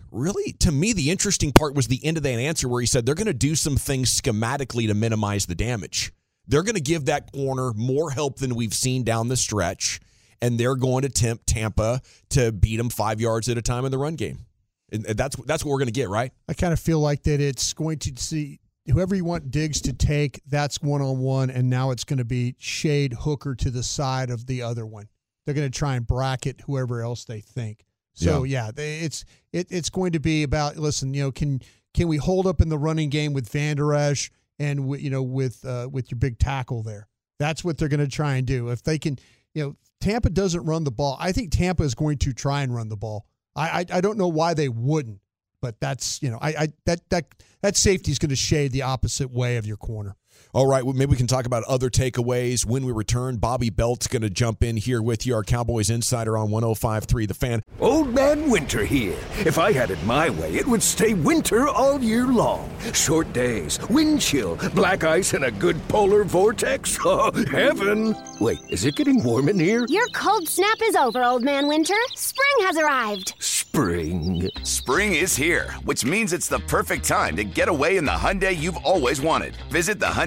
Speaker 3: really, to me, the interesting part was the end of that answer where he said they're going to do some things schematically to minimize the damage. They're going to give that corner more help than we've seen down the stretch, and they're going to tempt Tampa to beat them five yards at a time in the run game. And that's that's what we're going to get, right?
Speaker 6: I kind of feel like that it's going to see whoever you want Diggs to take, that's one on one, and now it's going to be shade Hooker to the side of the other one. They're going to try and bracket whoever else they think. So yeah, they, it's it, it's going to be about listen, you know, can can we hold up in the running game with Van Der Esch and wi- you know with uh, with your big tackle there? That's what they're going to try and do. If they can, you know, Tampa doesn't run the ball. I think Tampa is going to try and run the ball. I I, I don't know why they wouldn't but that's you know I, I that that that safety is going to shade the opposite way of your corner.
Speaker 3: All right, well, maybe we can talk about other takeaways when we return. Bobby Belt's going to jump in here with you, our Cowboys insider on 105.3 The Fan.
Speaker 11: Old Man Winter here. If I had it my way, it would stay winter all year long. Short days, wind chill, black ice, and a good polar vortex. Oh, heaven! Wait, is it getting warm in here?
Speaker 12: Your cold snap is over, Old Man Winter. Spring has arrived.
Speaker 11: Spring.
Speaker 13: Spring is here, which means it's the perfect time to get away in the Hyundai you've always wanted. Visit the Hyundai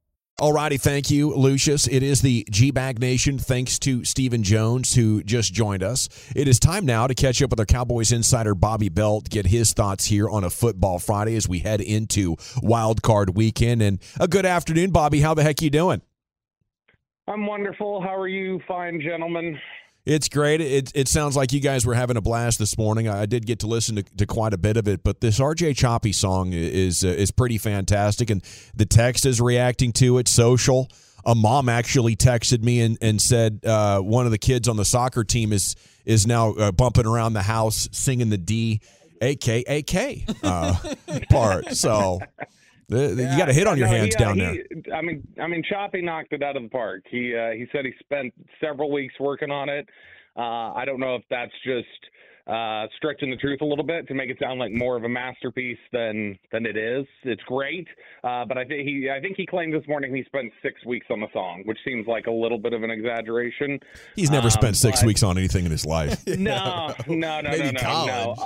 Speaker 3: Alrighty, thank you, Lucius. It is the G Bag Nation. Thanks to Stephen Jones, who just joined us. It is time now to catch up with our Cowboys insider Bobby Belt, get his thoughts here on a football Friday as we head into Wild Card Weekend. And a good afternoon, Bobby. How the heck you doing?
Speaker 14: I'm wonderful. How are you, fine gentlemen?
Speaker 3: It's great. It, it sounds like you guys were having a blast this morning. I did get to listen to, to quite a bit of it, but this RJ Choppy song is uh, is pretty fantastic, and the text is reacting to it. Social. A mom actually texted me and, and said uh, one of the kids on the soccer team is is now uh, bumping around the house singing the D A K A K uh, part. So the, the- you got a hit on your
Speaker 14: No,
Speaker 3: hands
Speaker 14: he, uh,
Speaker 3: down there.
Speaker 14: I mean, I mean, Choppy knocked it out of the park. He uh, he said he spent several weeks working on it. Uh, I don't know if that's just uh, stretching the truth a little bit to make it sound like more of a masterpiece than than it is. It's great, uh, but I think he I think he claimed this morning he spent six weeks on the song, which seems like a little bit of an exaggeration.
Speaker 3: He's never
Speaker 14: Um,
Speaker 3: spent six
Speaker 14: but-
Speaker 3: weeks on anything in his life.
Speaker 14: no, no, no,
Speaker 3: Maybe
Speaker 14: no, no,
Speaker 3: college.
Speaker 14: no.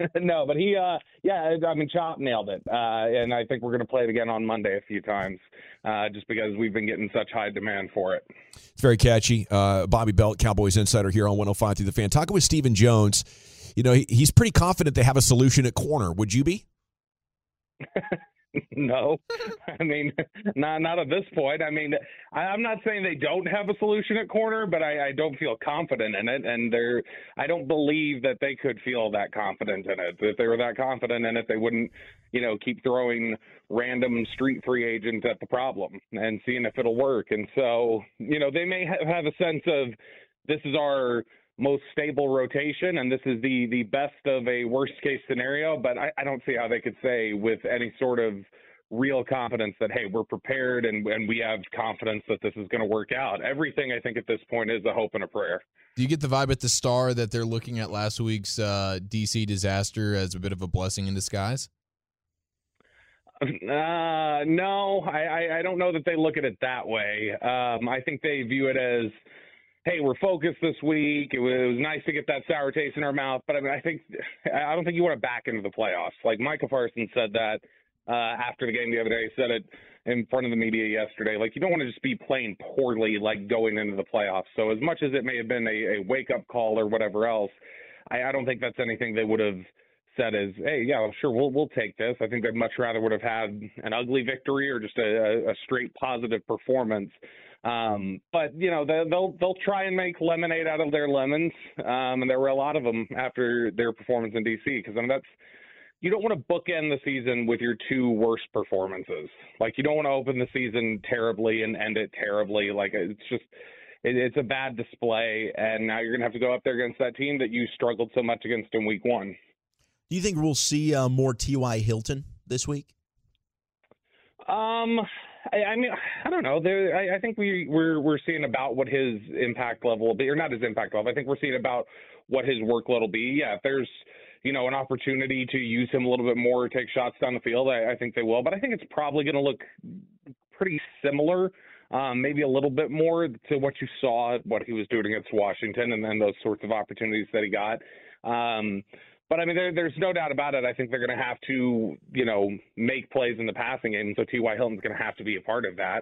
Speaker 14: no, but he, uh, yeah, I mean, Chop nailed it, uh, and I think we're going to play it again on Monday a few times, uh, just because we've been getting such high demand for it.
Speaker 3: It's very catchy. Uh, Bobby Belt, Cowboys insider here on 105 through the fan. Talking with Stephen Jones, you know, he, he's pretty confident they have a solution at corner. Would you be?
Speaker 14: no, I mean, not not at this point. I mean, I, I'm not saying they don't have a solution at corner, but I, I don't feel confident in it, and they're I don't believe that they could feel that confident in it. If they were that confident in it, they wouldn't, you know, keep throwing random street free agents at the problem and seeing if it'll work. And so, you know, they may ha- have a sense of this is our most stable rotation and this is the the best of a worst case scenario but I, I don't see how they could say with any sort of real confidence that hey we're prepared and, and we have confidence that this is going to work out everything i think at this point is a hope and a prayer
Speaker 5: Do you get the vibe at the Star that they're looking at last week's uh, DC disaster as a bit of a blessing in disguise?
Speaker 14: Uh, no, I, I, I don't know that they look at it that way. Um, I think they view it as, hey, we're focused this week. It was, it was nice to get that sour taste in our mouth, but I mean, I think I don't think you want to back into the playoffs. Like Micah Parsons said that uh, after the game the other day. He said it in front of the media yesterday. Like you don't want to just be playing poorly, like going into the playoffs. So as much as it may have been a, a wake up call or whatever else, I, I don't think that's anything they would have said as, hey, yeah, sure, we'll we'll take this. I think they'd much rather would have had an ugly victory or just a, a straight positive performance. Um, but you know they, they'll they'll try and make lemonade out of their lemons, um, and there were a lot of them after their performance in DC. Because I mean that's you don't want to bookend the season with your two worst performances. Like you don't want to open the season terribly and end it terribly. Like it's just it, it's a bad display, and now you're gonna have to go up there against that team that you struggled so much against in week one.
Speaker 4: Do you think we'll see uh, more T.Y. Hilton this week?
Speaker 14: Um, I, I mean, I don't know. There, I, I think we we're we're seeing about what his impact level will be, or not his impact level. I think we're seeing about what his workload will be. Yeah, if there's you know an opportunity to use him a little bit more, take shots down the field, I, I think they will. But I think it's probably going to look pretty similar. Um, maybe a little bit more to what you saw, what he was doing against Washington, and then those sorts of opportunities that he got. Um, but I mean, there, there's no doubt about it. I think they're going to have to, you know, make plays in the passing game. So T.Y. Hilton's going to have to be a part of that.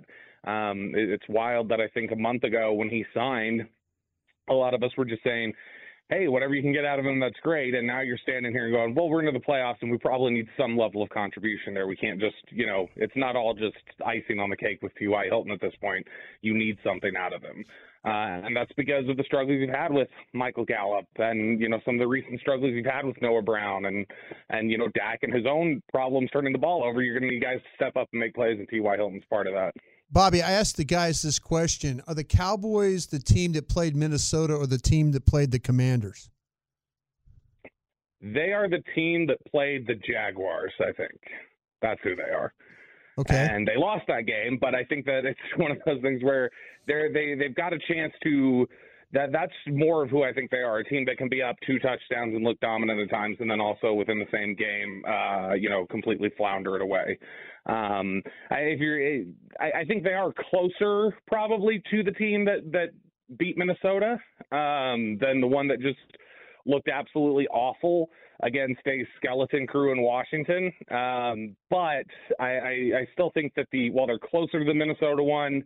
Speaker 14: Um, it, it's wild that I think a month ago when he signed, a lot of us were just saying, hey, whatever you can get out of him, that's great. And now you're standing here and going, well, we're into the playoffs and we probably need some level of contribution there. We can't just, you know, it's not all just icing on the cake with T.Y. Hilton at this point. You need something out of him. Uh, and that's because of the struggles we've had with Michael Gallup and, you know, some of the recent struggles we've had with Noah Brown and, and, you know, Dak and his own problems turning the ball over. You're going to need guys to step up and make plays, and T.Y. Hilton's part of that.
Speaker 6: Bobby, I asked the guys this question: Are the Cowboys the team that played Minnesota or the team that played the Commanders?
Speaker 14: They are the team that played the Jaguars, I think. That's who they are.
Speaker 6: Okay.
Speaker 14: And they lost that game, but I think that it's one of those things where they're they they've got a chance to that that's more of who I think they are. A team that can be up two touchdowns and look dominant at times, and then also within the same game, uh, you know, completely flounder it away. Um, I, if you're, I, I think they are closer probably to the team that that beat Minnesota um, than the one that just looked absolutely awful against a skeleton crew in Washington. Um, but I, I, I still think that the while they're closer to the Minnesota one,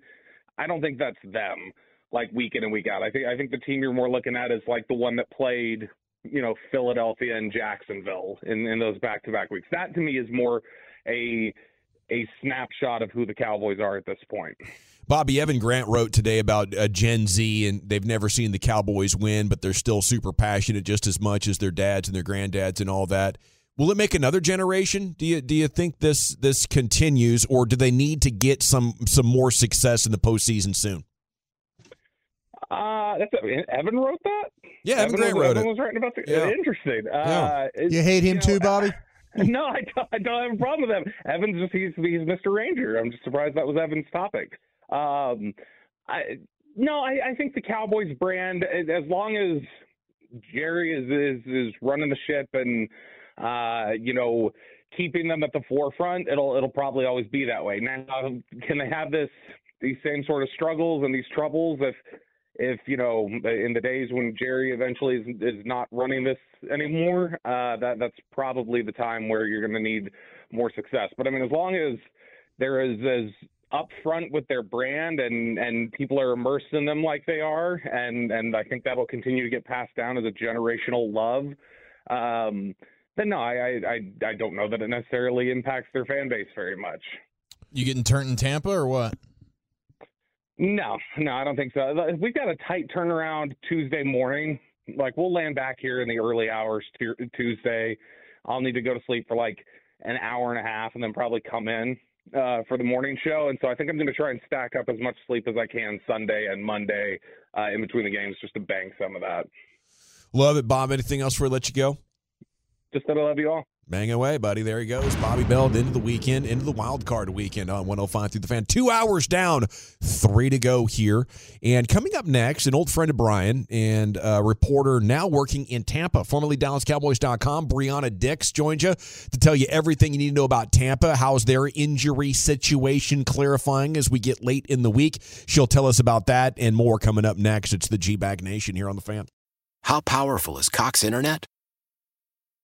Speaker 14: I don't think that's them like week in and week out. I think I think the team you're more looking at is like the one that played, you know, Philadelphia and Jacksonville in, in those back to back weeks. That to me is more a a snapshot of who the Cowboys are at this point.
Speaker 3: Bobby Evan Grant wrote today about uh, Gen Z, and they've never seen the Cowboys win, but they're still super passionate just as much as their dads and their granddads and all that. Will it make another generation? Do you do you think this this continues, or do they need to get some some more success in the postseason soon?
Speaker 14: Uh, that's Evan wrote that.
Speaker 3: Yeah, Evan,
Speaker 14: Evan
Speaker 3: Grant
Speaker 14: was,
Speaker 3: wrote
Speaker 14: Evan
Speaker 3: it.
Speaker 14: was writing about the.
Speaker 3: Yeah.
Speaker 14: Interesting. Uh, it's-
Speaker 6: You hate him
Speaker 14: know,
Speaker 6: too, Bobby?
Speaker 14: No, I don't, I don't have a problem with him. Evans just he's he's Mr. Ranger. I'm just surprised that was Evans' topic. Um, I no, I, I think the Cowboys brand, as as long as Jerry is is, is running the ship and uh, you know keeping them at the forefront, it'll it'll probably always be that way. Now, can they have this these same sort of struggles and these troubles if if you know in the days when Jerry eventually is, is not running this anymore, uh, that that's probably the time where you're going to need more success. But I mean, as long as they're as as upfront with their brand and and people are immersed in them like they are, and and I think that'll continue to get passed down as a generational love. Um, then no, I I I don't know that it necessarily impacts their fan base very much.
Speaker 5: You getting turned in Tampa or what?
Speaker 14: No, no, I don't think so. We've got a tight turnaround Tuesday morning. Like we'll land back here in the early hours tu- Tuesday. I'll need to go to sleep for like an hour and a half, and then probably come in uh, for the morning show. And so I think I'm going to try and stack up as much sleep as I can Sunday and Monday uh, in between the games, just to bank some of that.
Speaker 3: Love it, Bob. Anything else before we let you go?
Speaker 14: Just that I love you all.
Speaker 3: Bang away, buddy. There he goes. Bobby Belt into the weekend, into the wild card weekend on 105 through the fan. Two hours down, three to go here. And coming up next, an old friend of Brian and a reporter now working in Tampa, formerly DallasCowboys.com, Brianna Dix joins you to tell you everything you need to know about Tampa. How's their injury situation clarifying as we get late in the week? She'll tell us about that and more coming up next. It's the G Bag Nation here on the fan.
Speaker 2: How powerful is Cox Internet?